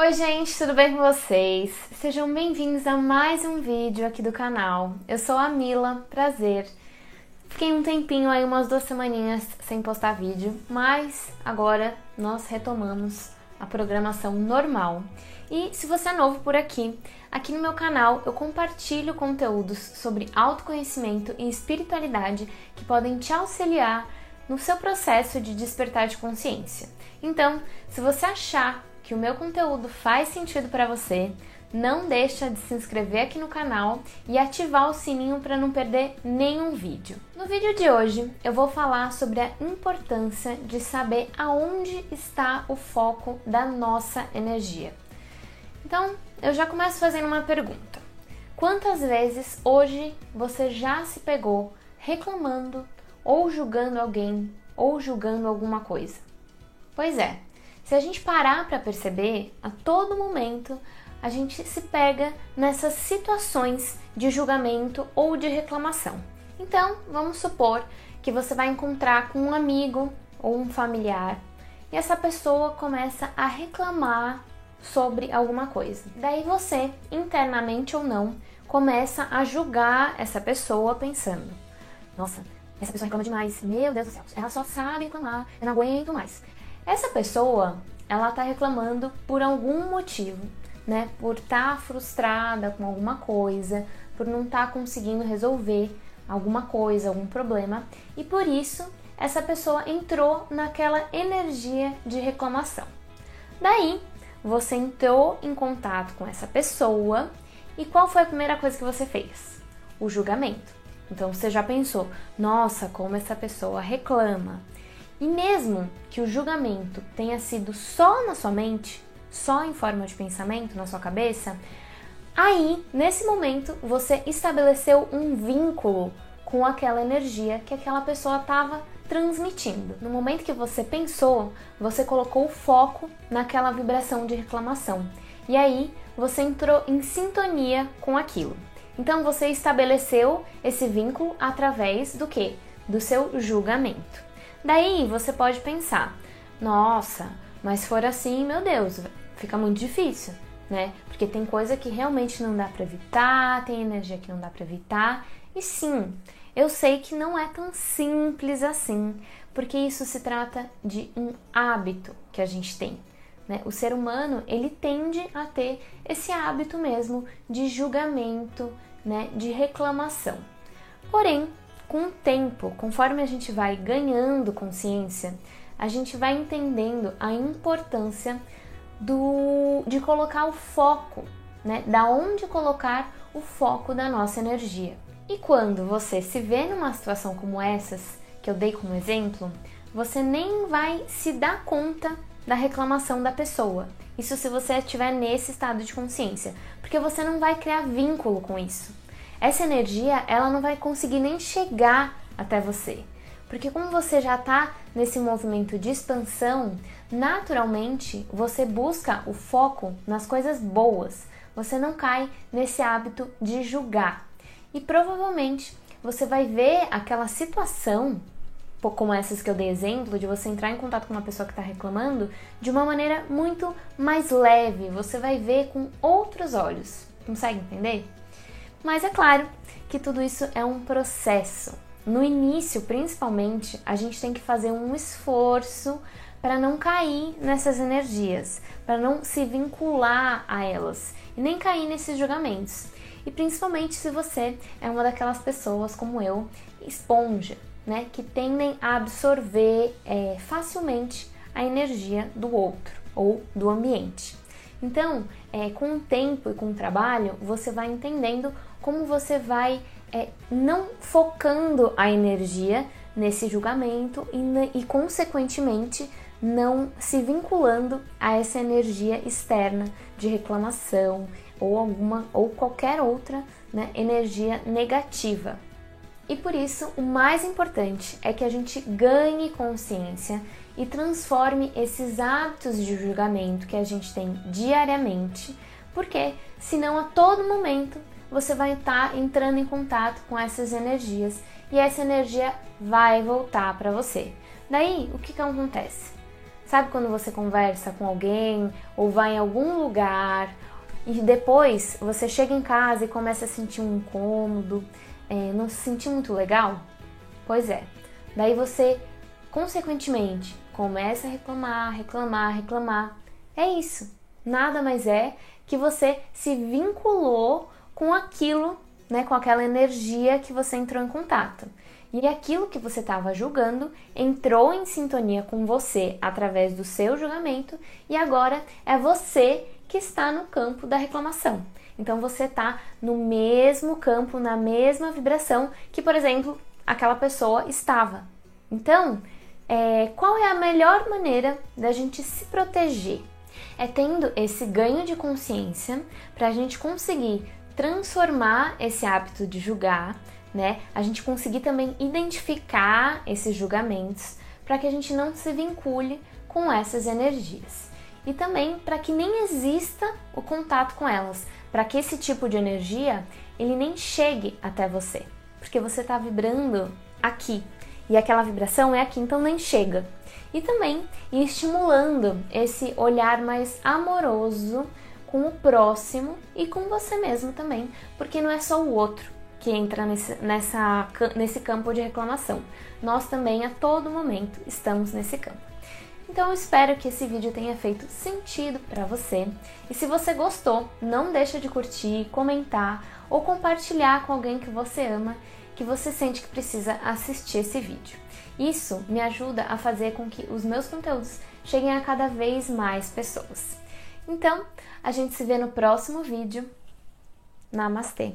Oi gente, tudo bem com vocês? Sejam bem-vindos a mais um vídeo aqui do canal. Eu sou a Mila, prazer. Fiquei um tempinho aí, umas duas semaninhas sem postar vídeo, mas agora nós retomamos a programação normal. E se você é novo por aqui, aqui no meu canal eu compartilho conteúdos sobre autoconhecimento e espiritualidade que podem te auxiliar no seu processo de despertar de consciência. Então, se você achar que o meu conteúdo faz sentido para você, não deixa de se inscrever aqui no canal e ativar o sininho para não perder nenhum vídeo. No vídeo de hoje eu vou falar sobre a importância de saber aonde está o foco da nossa energia. Então, eu já começo fazendo uma pergunta. Quantas vezes hoje você já se pegou reclamando ou julgando alguém ou julgando alguma coisa? Pois é, se a gente parar para perceber, a todo momento a gente se pega nessas situações de julgamento ou de reclamação. Então, vamos supor que você vai encontrar com um amigo ou um familiar e essa pessoa começa a reclamar sobre alguma coisa. Daí você, internamente ou não, começa a julgar essa pessoa pensando: nossa, essa pessoa reclama demais, meu Deus do céu, ela só sabe reclamar, eu não aguento mais. Essa pessoa, ela tá reclamando por algum motivo, né? Por estar tá frustrada com alguma coisa, por não estar tá conseguindo resolver alguma coisa, algum problema, e por isso essa pessoa entrou naquela energia de reclamação. Daí, você entrou em contato com essa pessoa e qual foi a primeira coisa que você fez? O julgamento. Então você já pensou, nossa, como essa pessoa reclama. E mesmo que o julgamento tenha sido só na sua mente, só em forma de pensamento na sua cabeça, aí, nesse momento, você estabeleceu um vínculo com aquela energia que aquela pessoa estava transmitindo. No momento que você pensou, você colocou o foco naquela vibração de reclamação. E aí, você entrou em sintonia com aquilo. Então você estabeleceu esse vínculo através do que? Do seu julgamento. Daí você pode pensar: nossa, mas for assim, meu Deus, fica muito difícil, né? Porque tem coisa que realmente não dá para evitar, tem energia que não dá para evitar. E sim, eu sei que não é tão simples assim, porque isso se trata de um hábito que a gente tem. Né? O ser humano ele tende a ter esse hábito mesmo de julgamento, né? de reclamação. Porém, com o tempo, conforme a gente vai ganhando consciência, a gente vai entendendo a importância do, de colocar o foco, né? Da onde colocar o foco da nossa energia. E quando você se vê numa situação como essas, que eu dei como exemplo, você nem vai se dar conta da reclamação da pessoa. Isso se você estiver nesse estado de consciência, porque você não vai criar vínculo com isso essa energia ela não vai conseguir nem chegar até você. Porque como você já está nesse movimento de expansão, naturalmente você busca o foco nas coisas boas. Você não cai nesse hábito de julgar. E provavelmente você vai ver aquela situação, como essas que eu dei exemplo, de você entrar em contato com uma pessoa que está reclamando, de uma maneira muito mais leve. Você vai ver com outros olhos. Consegue entender? Mas é claro que tudo isso é um processo. No início, principalmente, a gente tem que fazer um esforço para não cair nessas energias, para não se vincular a elas e nem cair nesses julgamentos. E principalmente se você é uma daquelas pessoas como eu, esponja, né, que tendem a absorver é, facilmente a energia do outro ou do ambiente. Então, é, com o tempo e com o trabalho, você vai entendendo como você vai é, não focando a energia nesse julgamento e, e, consequentemente, não se vinculando a essa energia externa de reclamação ou alguma ou qualquer outra né, energia negativa. E por isso, o mais importante é que a gente ganhe consciência e transforme esses hábitos de julgamento que a gente tem diariamente, porque senão a todo momento você vai estar entrando em contato com essas energias e essa energia vai voltar para você. Daí, o que, que acontece? Sabe quando você conversa com alguém ou vai em algum lugar e depois você chega em casa e começa a sentir um incômodo, é, não se sentir muito legal? Pois é. Daí você, consequentemente, começa a reclamar, reclamar, reclamar. É isso. Nada mais é que você se vinculou com aquilo, né, com aquela energia que você entrou em contato. E aquilo que você estava julgando entrou em sintonia com você através do seu julgamento e agora é você que está no campo da reclamação. Então você está no mesmo campo, na mesma vibração que, por exemplo, aquela pessoa estava. Então, é, qual é a melhor maneira da gente se proteger? É tendo esse ganho de consciência para a gente conseguir transformar esse hábito de julgar, né? A gente conseguir também identificar esses julgamentos para que a gente não se vincule com essas energias. E também para que nem exista o contato com elas, para que esse tipo de energia ele nem chegue até você, porque você está vibrando aqui e aquela vibração é aqui, então nem chega. E também estimulando esse olhar mais amoroso com o próximo e com você mesmo também, porque não é só o outro que entra nesse, nessa, nesse campo de reclamação. Nós também a todo momento estamos nesse campo. Então eu espero que esse vídeo tenha feito sentido para você. E se você gostou, não deixa de curtir, comentar ou compartilhar com alguém que você ama, que você sente que precisa assistir esse vídeo. Isso me ajuda a fazer com que os meus conteúdos cheguem a cada vez mais pessoas. Então, a gente se vê no próximo vídeo. Namastê!